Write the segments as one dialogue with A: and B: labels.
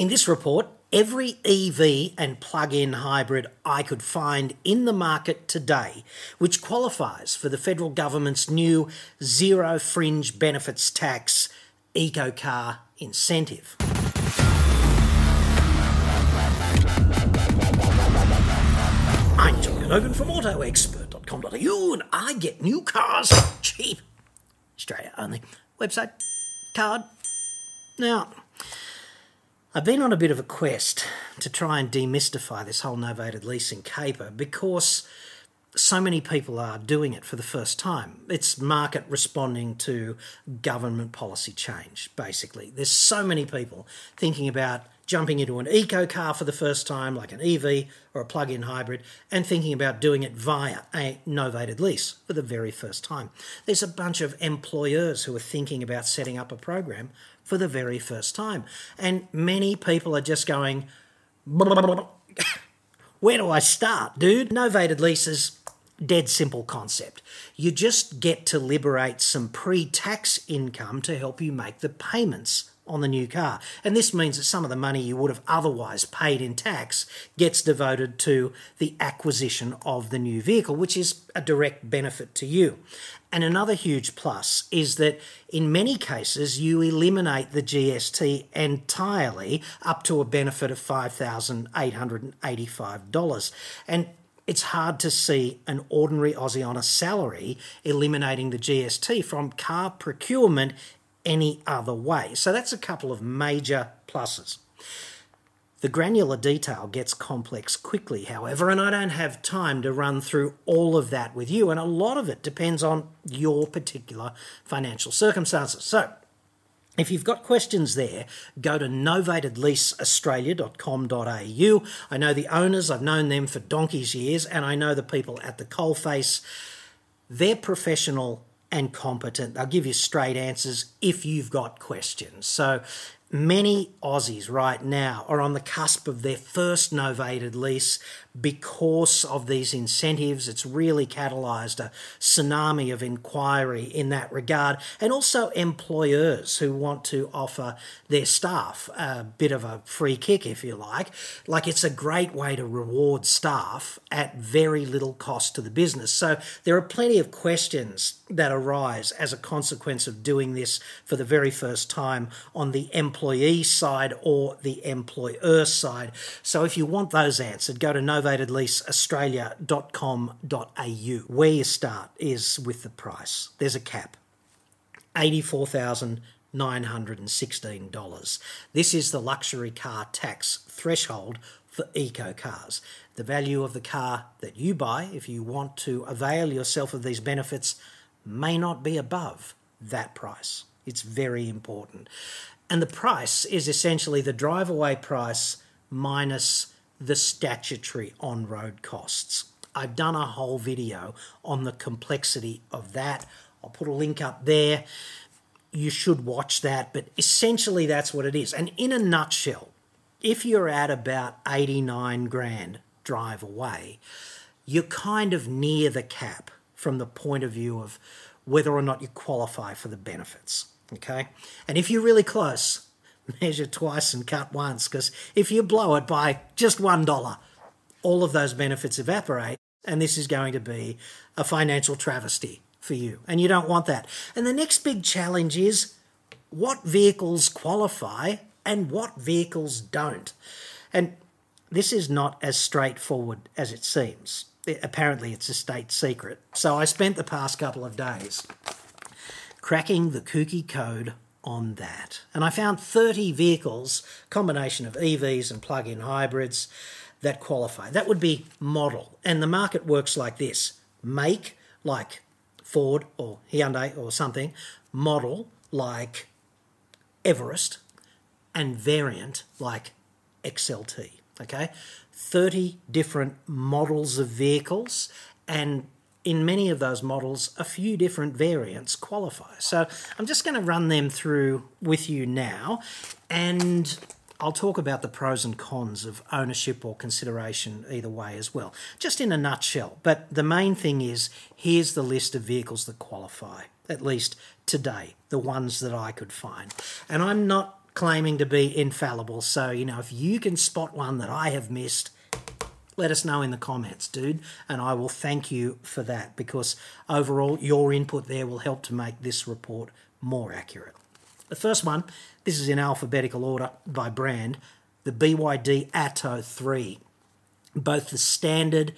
A: In this report, every EV and plug in hybrid I could find in the market today, which qualifies for the federal government's new zero fringe benefits tax eco car incentive. I'm John Cadogan from AutoExpert.com.au and I get new cars cheap. Australia only. Website, card. Now, I've been on a bit of a quest to try and demystify this whole novated leasing caper because so many people are doing it for the first time. It's market responding to government policy change, basically. There's so many people thinking about jumping into an eco car for the first time, like an EV or a plug in hybrid, and thinking about doing it via a novated lease for the very first time. There's a bunch of employers who are thinking about setting up a program for the very first time. And many people are just going, where do I start, dude? Novated leases, dead simple concept. You just get to liberate some pre tax income to help you make the payments on the new car. And this means that some of the money you would have otherwise paid in tax gets devoted to the acquisition of the new vehicle, which is a direct benefit to you. And another huge plus is that in many cases you eliminate the GST entirely up to a benefit of $5,885. And it's hard to see an ordinary Aussie on a salary eliminating the GST from car procurement any other way. So that's a couple of major pluses. The granular detail gets complex quickly, however, and I don't have time to run through all of that with you, and a lot of it depends on your particular financial circumstances. So, if you've got questions there, go to novatedleaseaustralia.com.au. I know the owners, I've known them for donkey's years, and I know the people at the coalface. They're professional and competent. They'll give you straight answers if you've got questions. So many Aussies right now are on the cusp of their first novated lease because of these incentives. It's really catalysed a tsunami of inquiry in that regard, and also employers who want to offer their staff a bit of a free kick, if you like. Like it's a great way to reward staff at very little cost to the business. So there are plenty of questions that arise as a consequence of doing this for the very first time on the employee side or the employer side. So if you want those answered, go to no novatedleaseaustralia.com.au. Where you start is with the price. There's a cap. $84,916. This is the luxury car tax threshold for eco cars. The value of the car that you buy, if you want to avail yourself of these benefits, may not be above that price. It's very important. And the price is essentially the drive away price minus the statutory on road costs. I've done a whole video on the complexity of that. I'll put a link up there. You should watch that, but essentially that's what it is. And in a nutshell, if you're at about 89 grand drive away, you're kind of near the cap from the point of view of whether or not you qualify for the benefits. Okay? And if you're really close, measure twice and cut once because if you blow it by just one dollar, all of those benefits evaporate, and this is going to be a financial travesty for you, and you don't want that. And the next big challenge is what vehicles qualify and what vehicles don't. And this is not as straightforward as it seems. Apparently, it's a state secret. So I spent the past couple of days cracking the kooky code on that. And I found 30 vehicles, combination of EVs and plug in hybrids, that qualify. That would be model. And the market works like this make, like Ford or Hyundai or something, model, like Everest, and variant, like XLT. Okay? 30 different models of vehicles and in many of those models, a few different variants qualify. So I'm just going to run them through with you now, and I'll talk about the pros and cons of ownership or consideration either way as well, just in a nutshell. But the main thing is here's the list of vehicles that qualify, at least today, the ones that I could find. And I'm not claiming to be infallible. So, you know, if you can spot one that I have missed, let us know in the comments, dude, and I will thank you for that because overall, your input there will help to make this report more accurate. The first one, this is in alphabetical order by brand, the BYD Atto 3. Both the standard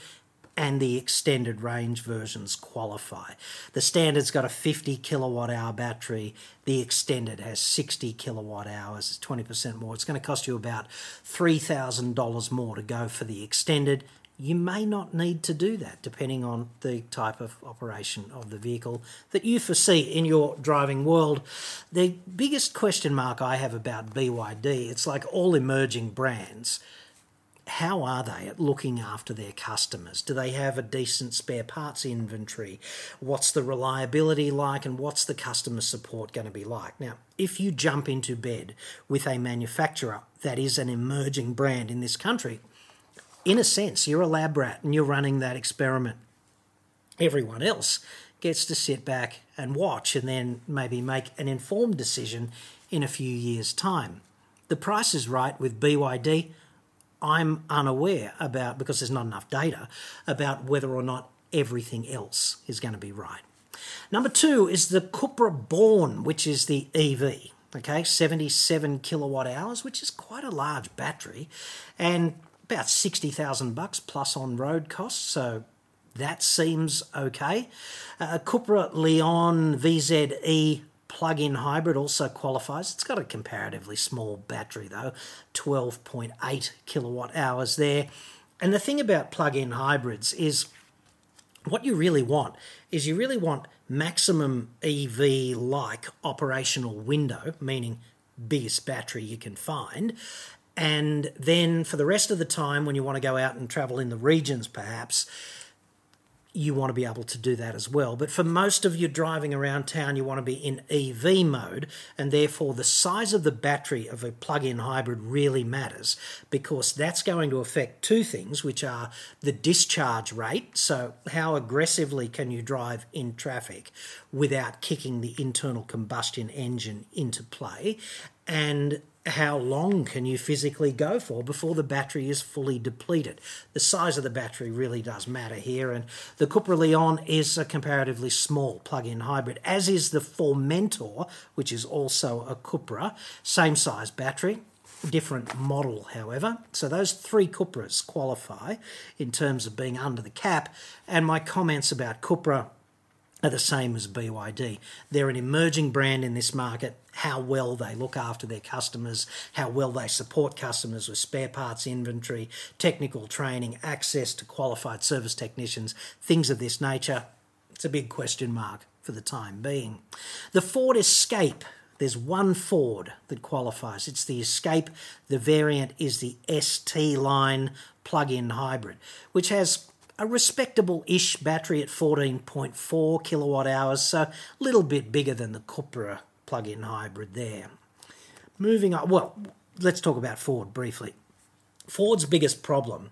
A: and the extended range versions qualify. The standard's got a 50 kilowatt hour battery, the extended has 60 kilowatt hours, it's 20% more. It's going to cost you about $3,000 more to go for the extended. You may not need to do that depending on the type of operation of the vehicle that you foresee in your driving world. The biggest question mark I have about BYD, it's like all emerging brands how are they at looking after their customers? Do they have a decent spare parts inventory? What's the reliability like and what's the customer support going to be like? Now, if you jump into bed with a manufacturer that is an emerging brand in this country, in a sense, you're a lab rat and you're running that experiment. Everyone else gets to sit back and watch and then maybe make an informed decision in a few years' time. The price is right with BYD I'm unaware about, because there's not enough data, about whether or not everything else is going to be right. Number two is the Cupra Born, which is the EV. Okay, 77 kilowatt hours, which is quite a large battery, and about 60,000 bucks plus on road costs. So that seems okay. Uh, Cupra Leon VZE plug-in hybrid also qualifies. It's got a comparatively small battery though, 12.8 kilowatt hours there. And the thing about plug-in hybrids is what you really want is you really want maximum EV like operational window, meaning biggest battery you can find. And then for the rest of the time, when you want to go out and travel in the regions, perhaps, you want to be able to do that as well. But for most of your driving around town, you want to be in EV mode, and therefore the size of the battery of a plug in hybrid really matters because that's going to affect two things, which are the discharge rate. So, how aggressively can you drive in traffic without kicking the internal combustion engine into play? And how long can you physically go for before the battery is fully depleted? The size of the battery really does matter here, and the Cupra Leon is a comparatively small plug-in hybrid, as is the Formentor, which is also a Cupra, same size battery, different model, however. So those three Cupras qualify in terms of being under the cap, and my comments about Cupra are the same as BYD. They're an emerging brand in this market. How well they look after their customers, how well they support customers with spare parts inventory, technical training, access to qualified service technicians, things of this nature. It's a big question mark for the time being. The Ford Escape. There's one Ford that qualifies. It's the Escape. The variant is the ST line plug in hybrid, which has a respectable ish battery at 14.4 kilowatt hours, so a little bit bigger than the Cupra plug in hybrid there. Moving on, well, let's talk about Ford briefly. Ford's biggest problem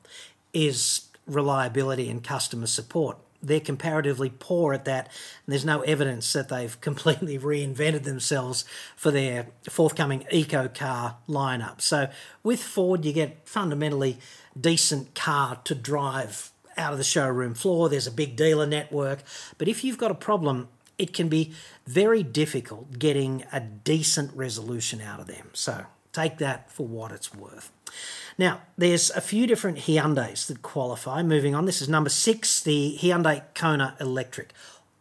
A: is reliability and customer support. They're comparatively poor at that, and there's no evidence that they've completely reinvented themselves for their forthcoming eco car lineup. So, with Ford, you get fundamentally decent car to drive out of the showroom floor. There's a big dealer network. But if you've got a problem, it can be very difficult getting a decent resolution out of them. So take that for what it's worth. Now, there's a few different Hyundais that qualify. Moving on, this is number six, the Hyundai Kona Electric.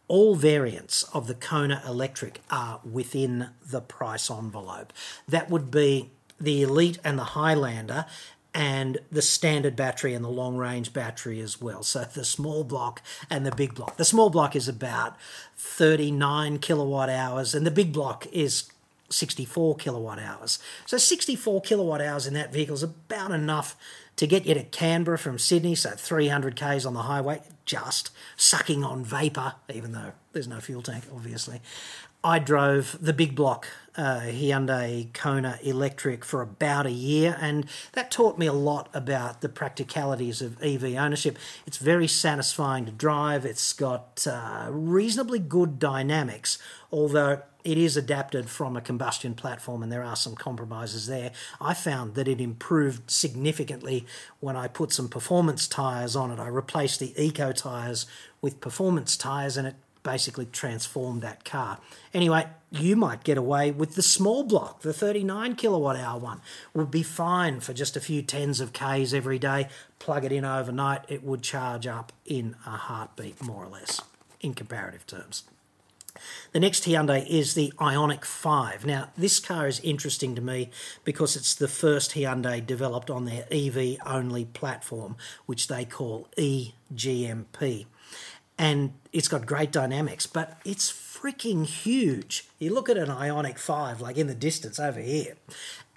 A: All variants of the Kona Electric are within the price envelope. That would be the Elite and the Highlander, and the standard battery and the long range battery as well. So the small block and the big block. The small block is about 39 kilowatt hours, and the big block is 64 kilowatt hours. So 64 kilowatt hours in that vehicle is about enough to get you to Canberra from Sydney, so 300 k's on the highway, just sucking on vapour, even though there's no fuel tank, obviously. I drove the big block uh, Hyundai Kona Electric for about a year, and that taught me a lot about the practicalities of EV ownership. It's very satisfying to drive, it's got uh, reasonably good dynamics, although it is adapted from a combustion platform and there are some compromises there. I found that it improved significantly when I put some performance tyres on it. I replaced the eco tyres with performance tyres and it basically transformed that car. Anyway, you might get away with the small block, the 39 kilowatt hour one. Would be fine for just a few tens of Ks every day. Plug it in overnight, it would charge up in a heartbeat, more or less, in comparative terms. The next Hyundai is the Ioniq 5. Now, this car is interesting to me because it's the first Hyundai developed on their EV only platform, which they call eGMP and it's got great dynamics, but it's freaking huge. You look at an Ioniq 5, like in the distance over here,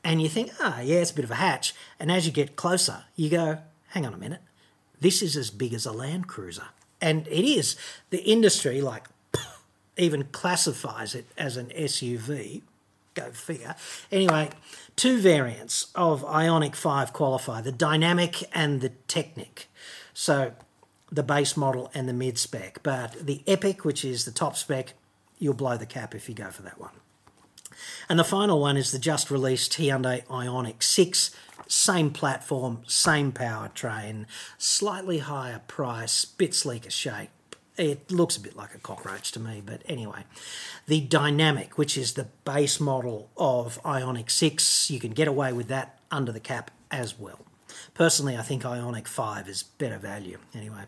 A: and you think, ah, oh, yeah, it's a bit of a hatch. And as you get closer, you go, hang on a minute, this is as big as a Land Cruiser. And it is. The industry, like, even classifies it as an SUV. Go figure. Anyway, two variants of Ioniq 5 qualify the Dynamiq and the Techniq. So the base model and the mid spec. But the Epiq, which is the top spec, you'll blow the cap if you go for that one. And the final one is the just released Hyundai Ioniq 6. Same platform, same powertrain, slightly higher price, bit sleeker shape. It looks a bit like a cockroach to me, but anyway. The Dynamiq, which is the base model of Ioniq 6, you can get away with that under the cap as well. Personally, I think Ioniq 5 is better value. Anyway,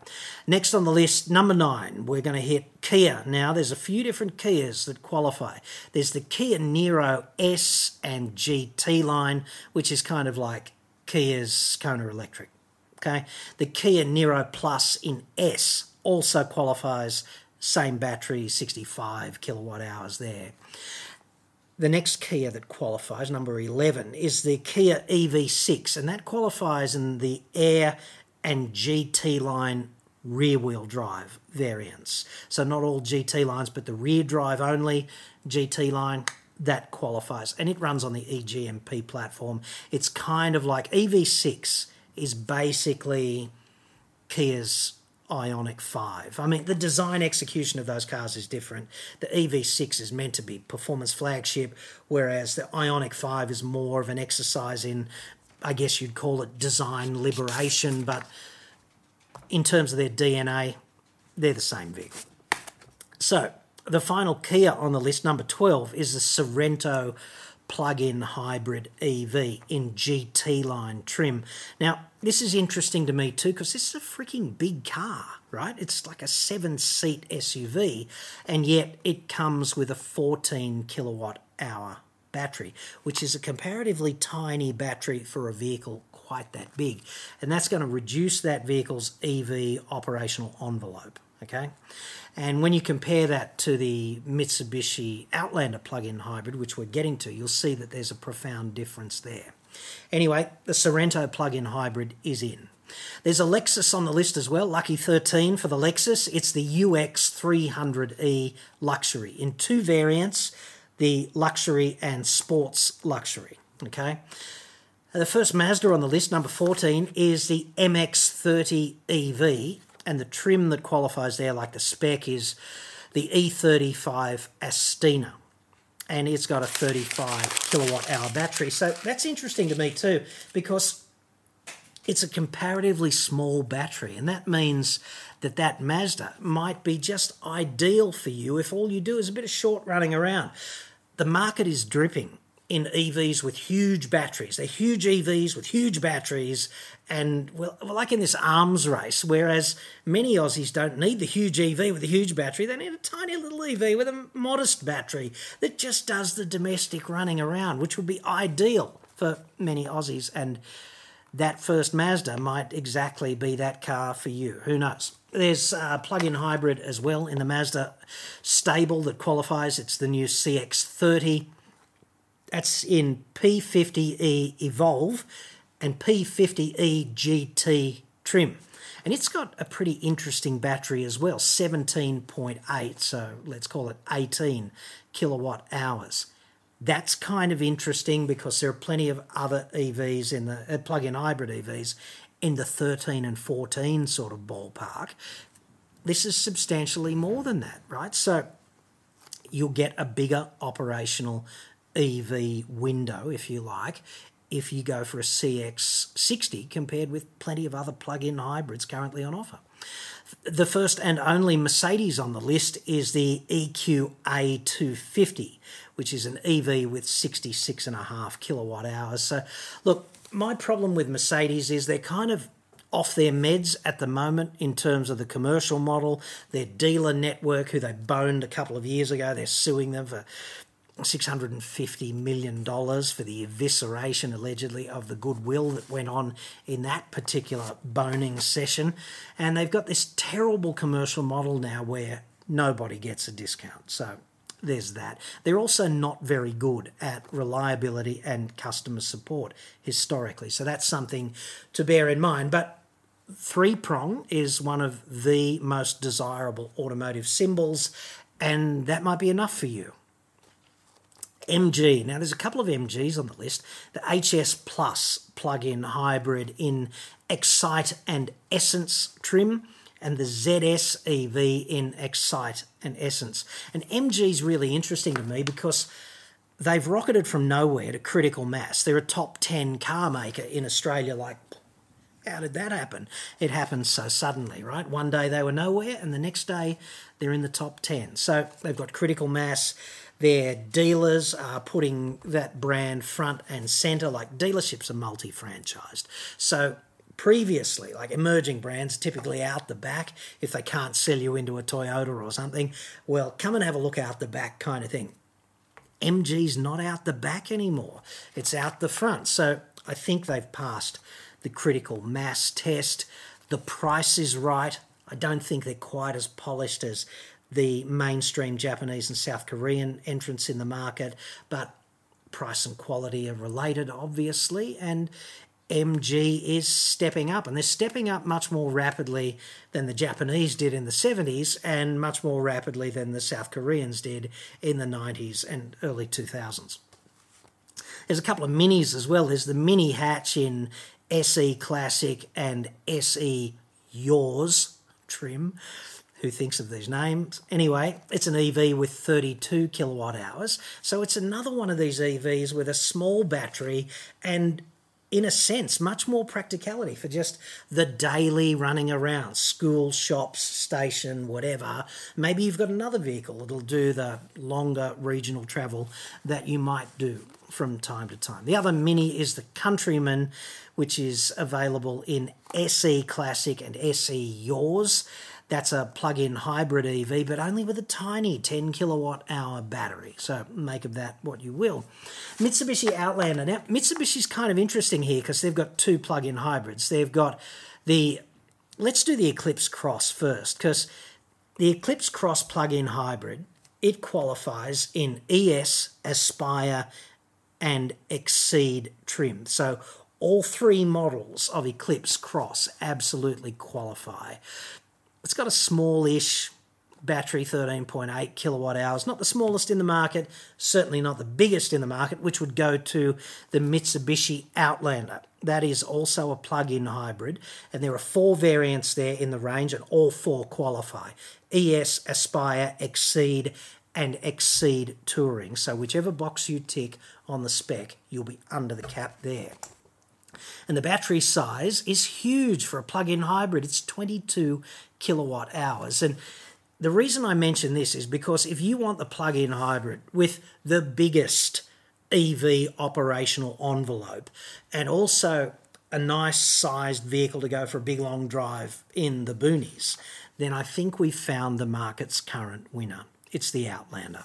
A: next on the list, number nine, we're going to hit Kia. Now, there's a few different Kias that qualify. There's the Kia Niro S and GT line, which is kind of like Kia's Kona Electric. Okay, the Kia Niro Plus in S also qualifies, same battery, 65 kilowatt hours there. The next Kia that qualifies, number 11, is the Kia EV6, and that qualifies in the Air and GT line rear wheel drive variants. So, not all GT lines, but the rear drive only GT line, that qualifies. And it runs on the eGMP platform. It's kind of like EV6 is basically Kia's Ioniq 5. I mean, the design execution of those cars is different. The EV6 is meant to be performance flagship, whereas the Ioniq 5 is more of an exercise in, I guess you'd call it design liberation, but in terms of their DNA, they're the same vehicle. So, the final Kia on the list, number 12, is the Sorento plug-in hybrid EV in GT line trim. Now, this is interesting to me too because this is a freaking big car, right? It's like a seven-seat SUV, and yet it comes with a 14 kilowatt hour battery, which is a comparatively tiny battery for a vehicle quite that big, and that's going to reduce that vehicle's EV operational envelope. Okay, and when you compare that to the Mitsubishi Outlander plug-in hybrid, which we're getting to, you'll see that there's a profound difference there. Anyway, the Sorento plug-in hybrid is in. There's a Lexus on the list as well, lucky 13 for the Lexus. It's the UX 300e Luxury in two variants, the Luxury and Sports Luxury. Okay. The first Mazda on the list, number 14, is the MX30 EV, and the trim that qualifies there, like the spec, is the E35 Astina. And it's got a 35 kilowatt hour battery. So that's interesting to me too, because it's a comparatively small battery. And that means that that Mazda might be just ideal for you if all you do is a bit of short running around. The market is dripping in EVs with huge batteries. They're huge EVs with huge batteries, and well, like in this arms race, whereas many Aussies don't need the huge EV with a huge battery, they need a tiny little EV with a modest battery that just does the domestic running around, which would be ideal for many Aussies. And that first Mazda might exactly be that car for you. Who knows? There's a plug-in hybrid as well in the Mazda stable that qualifies. It's the new CX-30 that's in P50E Evolve and P50E GT trim. And it's got a pretty interesting battery as well 17.8, so let's call it 18 kilowatt hours. That's kind of interesting because there are plenty of other EVs in the uh, plug in hybrid EVs in the 13 and 14 sort of ballpark. This is substantially more than that, right? So you'll get a bigger operational EV window, if you like, if you go for a CX60 compared with plenty of other plug in hybrids currently on offer. The first and only Mercedes on the list is the EQA 250, which is an EV with 66.5 kilowatt hours. So, look, my problem with Mercedes is they're kind of off their meds at the moment in terms of the commercial model. Their dealer network, who they boned a couple of years ago, they're suing them for $650 million for the evisceration, allegedly, of the goodwill that went on in that particular boning session. And they've got this terrible commercial model now where nobody gets a discount. So there's that. They're also not very good at reliability and customer support historically. So that's something to bear in mind. But three prong is one of the most desirable automotive symbols, and that might be enough for you. MG. Now, there's a couple of MGs on the list. The HS Plus plug-in hybrid in Excite and Essence trim, and the ZS EV in Excite and Essence. And MG is really interesting to me because they've rocketed from nowhere to critical mass. They're a top 10 car maker in Australia. Like, how did that happen? It happens so suddenly, right? One day they were nowhere, and the next day they're in the top 10. So they've got critical mass their dealers are putting that brand front and center, like dealerships are multi franchised. So previously, like emerging brands, typically out the back, if they can't sell you into a Toyota or something, well, come and have a look out the back kind of thing. MG's not out the back anymore, it's out the front. So I think they've passed the critical mass test. The price is right. I don't think they're quite as polished as the mainstream Japanese and South Korean entrants in the market, but price and quality are related, obviously, and MG is stepping up, and they're stepping up much more rapidly than the Japanese did in the 70s and much more rapidly than the South Koreans did in the 90s and early 2000s. There's a couple of minis as well. There's the mini hatch in SE Classic and SE Yours trim who thinks of these names. Anyway, it's an EV with 32 kilowatt hours. So it's another one of these EVs with a small battery and in a sense, much more practicality for just the daily running around, school, shops, station, whatever. Maybe you've got another vehicle that'll do the longer regional travel that you might do from time to time. The other Mini is the Countryman, which is available in SE Classic and SE Yours. That's a plug in hybrid EV, but only with a tiny 10 kilowatt hour battery. So make of that what you will. Mitsubishi Outlander. Now, Mitsubishi's kind of interesting here because they've got two plug in hybrids. They've got the, let's do the Eclipse Cross first because the Eclipse Cross plug in hybrid, it qualifies in ES, Aspire, and Exceed trim. So all three models of Eclipse Cross absolutely qualify. It's got a smallish battery, 13.8 kilowatt hours, not the smallest in the market, certainly not the biggest in the market, which would go to the Mitsubishi Outlander. That is also a plug in hybrid, and there are four variants there in the range, and all four qualify ES, Aspire, Exceed, and Exceed Touring. So, whichever box you tick on the spec, you'll be under the cap there. And the battery size is huge for a plug in hybrid. It's 22 kilowatt hours. And the reason I mention this is because if you want the plug in hybrid with the biggest EV operational envelope and also a nice sized vehicle to go for a big long drive in the boonies, then I think we've found the market's current winner. It's the Outlander.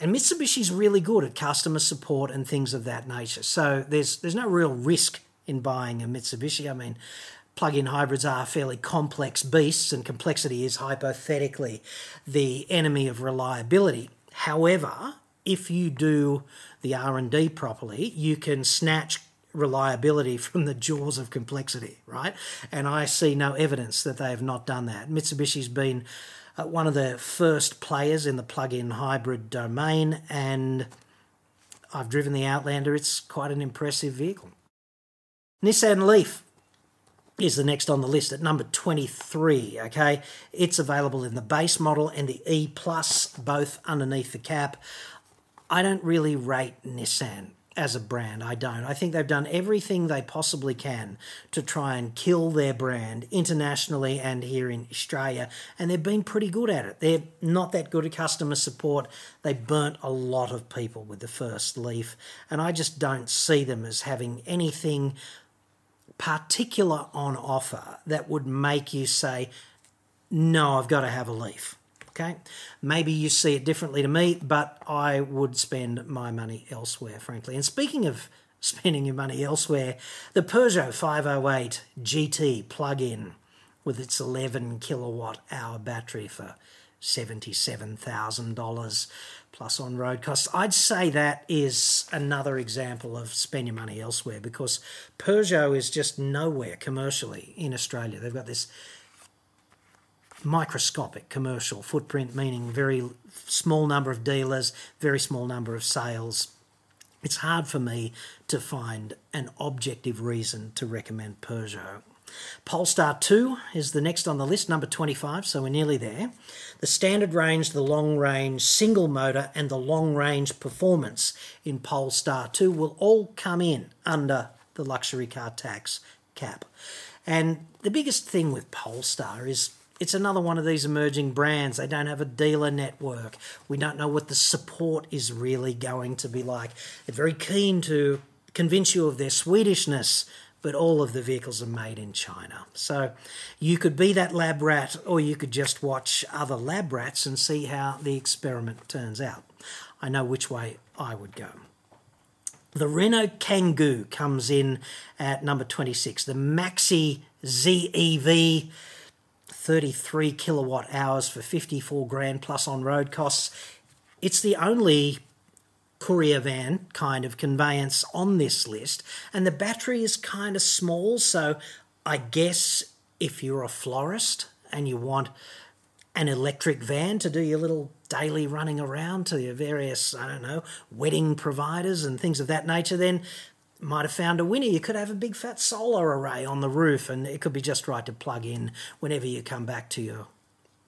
A: And Mitsubishi's really good at customer support and things of that nature. So there's there's no real risk in buying a Mitsubishi. I mean, plug-in hybrids are fairly complex beasts, and complexity is hypothetically the enemy of reliability. However, if you do the R&D properly, you can snatch reliability from the jaws of complexity, right? And I see no evidence that they have not done that. Mitsubishi's been uh, one of the first players in the plug in hybrid domain, and I've driven the Outlander. It's quite an impressive vehicle. Nissan Leaf is the next on the list at number 23 okay? It's available in the base model and the e plus both underneath the cap. I don't really rate nissan as a brand i don't. I think they've done everything they possibly can to try and kill their brand internationally and here in australia and they've been pretty good at it. They're not that good at customer support. They burnt a lot of people with the first leaf and i just don't see them as having anything particular on offer that would make you say, no, I've got to have a leaf. Okay, maybe you see it differently to me, but I would spend my money elsewhere, frankly. And speaking of spending your money elsewhere, the Peugeot 508 GT plug in with its 11 kilowatt hour battery for $77,000 plus on road costs. I'd say that is another example of spend your money elsewhere because Peugeot is just nowhere commercially in Australia. They've got this microscopic commercial footprint, meaning very small number of dealers, very small number of sales. It's hard for me to find an objective reason to recommend Peugeot. Polestar 2 is the next on the list, number 25, so we're nearly there. The standard range, the long range single motor, and the long range performance in Polestar 2 will all come in under the luxury car tax cap. And the biggest thing with Polestar is it's another one of these emerging brands. They don't have a dealer network. We don't know what the support is really going to be like. They're very keen to convince you of their Swedishness but all of the vehicles are made in China. So you could be that lab rat, or you could just watch other lab rats and see how the experiment turns out. I know which way I would go. The Renault Kangoo comes in at number 26. The Maxi ZEV, 33 kilowatt hours for 54 grand plus on road costs. It's the only courier van kind of conveyance on this list, and the battery is kind of small. So I guess if you're a florist and you want an electric van to do your little daily running around to your various, I don't know, wedding providers and things of that nature, then might have found a winner. You could have a big fat solar array on the roof, and it could be just right to plug in whenever you come back to your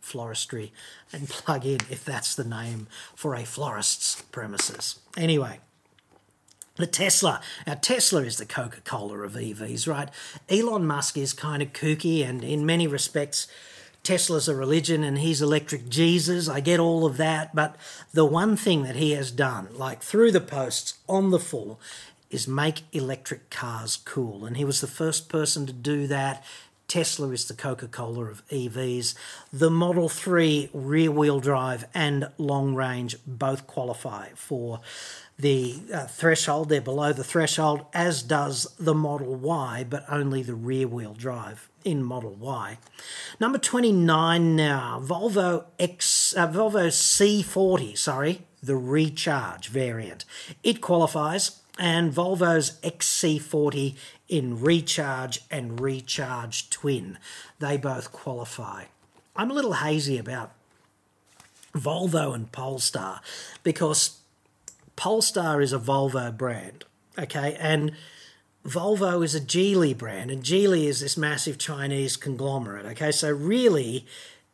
A: floristry and plug in if that's the name for a florist's premises. Anyway, the Tesla. Now, Tesla is the Coca Cola of EVs, right? Elon Musk is kind of kooky and in many respects, Tesla's a religion and he's electric Jesus. I get all of that. But the one thing that he has done, like through the posts on the full, is make electric cars cool. And he was the first person to do that. Tesla is the Coca Cola of EVs. The Model 3 rear wheel drive and long range both qualify for the uh, threshold. They're below the threshold, as does the Model Y, but only the rear wheel drive in Model Y. Number 29 now, Volvo X, uh, Volvo C40, sorry, the Recharge variant. It qualifies, and Volvo's XC40 in Recharge and Recharge Twin. They both qualify. I'm a little hazy about Volvo and Polestar because Polestar is a Volvo brand, okay, and Volvo is a Geely brand, and Geely is this massive Chinese conglomerate, okay, so really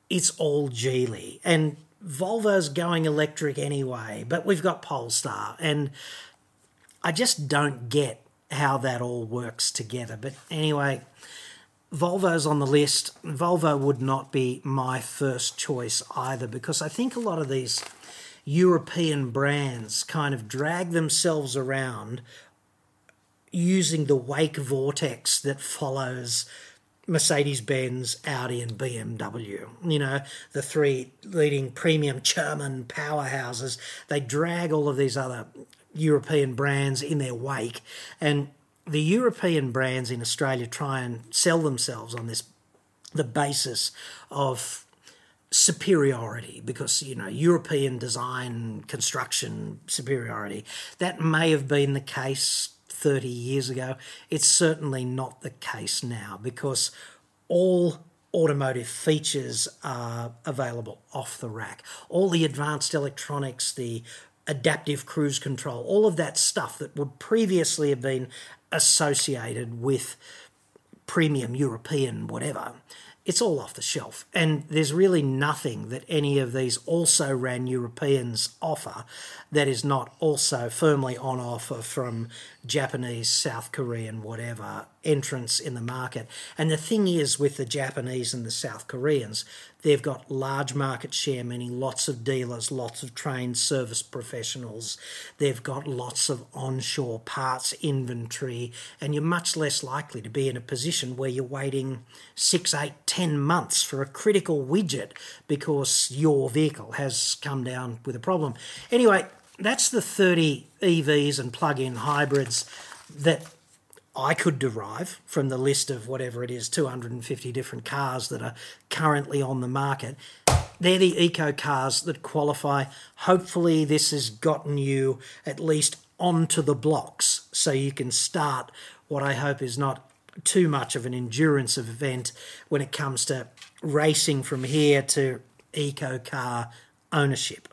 A: it's all Geely, and Volvo's going electric anyway, but we've got Polestar, and I just don't get how that all works together. But anyway, Volvo's on the list. Volvo would not be my first choice either because I think a lot of these European brands kind of drag themselves around using the wake vortex that follows Mercedes Benz, Audi, and BMW. You know, the three leading premium German powerhouses. They drag all of these other European brands in their wake. And the European brands in Australia try and sell themselves on this the basis of superiority because you know European design construction superiority that may have been the case 30 years ago. It's certainly not the case now because all automotive features are available off the rack. All the advanced electronics, the adaptive cruise control, all of that stuff that would previously have been associated with premium European whatever it's all off the shelf. And there's really nothing that any of these also ran Europeans offer that is not also firmly on offer from Japanese, South Korean, whatever entrants in the market. And the thing is, with the Japanese and the South Koreans, they've got large market share, meaning lots of dealers, lots of trained service professionals. They've got lots of onshore parts inventory, and you're much less likely to be in a position where you're waiting six, eight, ten months for a critical widget because your vehicle has come down with a problem. Anyway, that's the 30 EVs and plug in hybrids that I could derive from the list of whatever it is 250 different cars that are currently on the market. They're the eco cars that qualify. Hopefully, this has gotten you at least onto the blocks so you can start what I hope is not too much of an endurance event when it comes to racing from here to eco car ownership.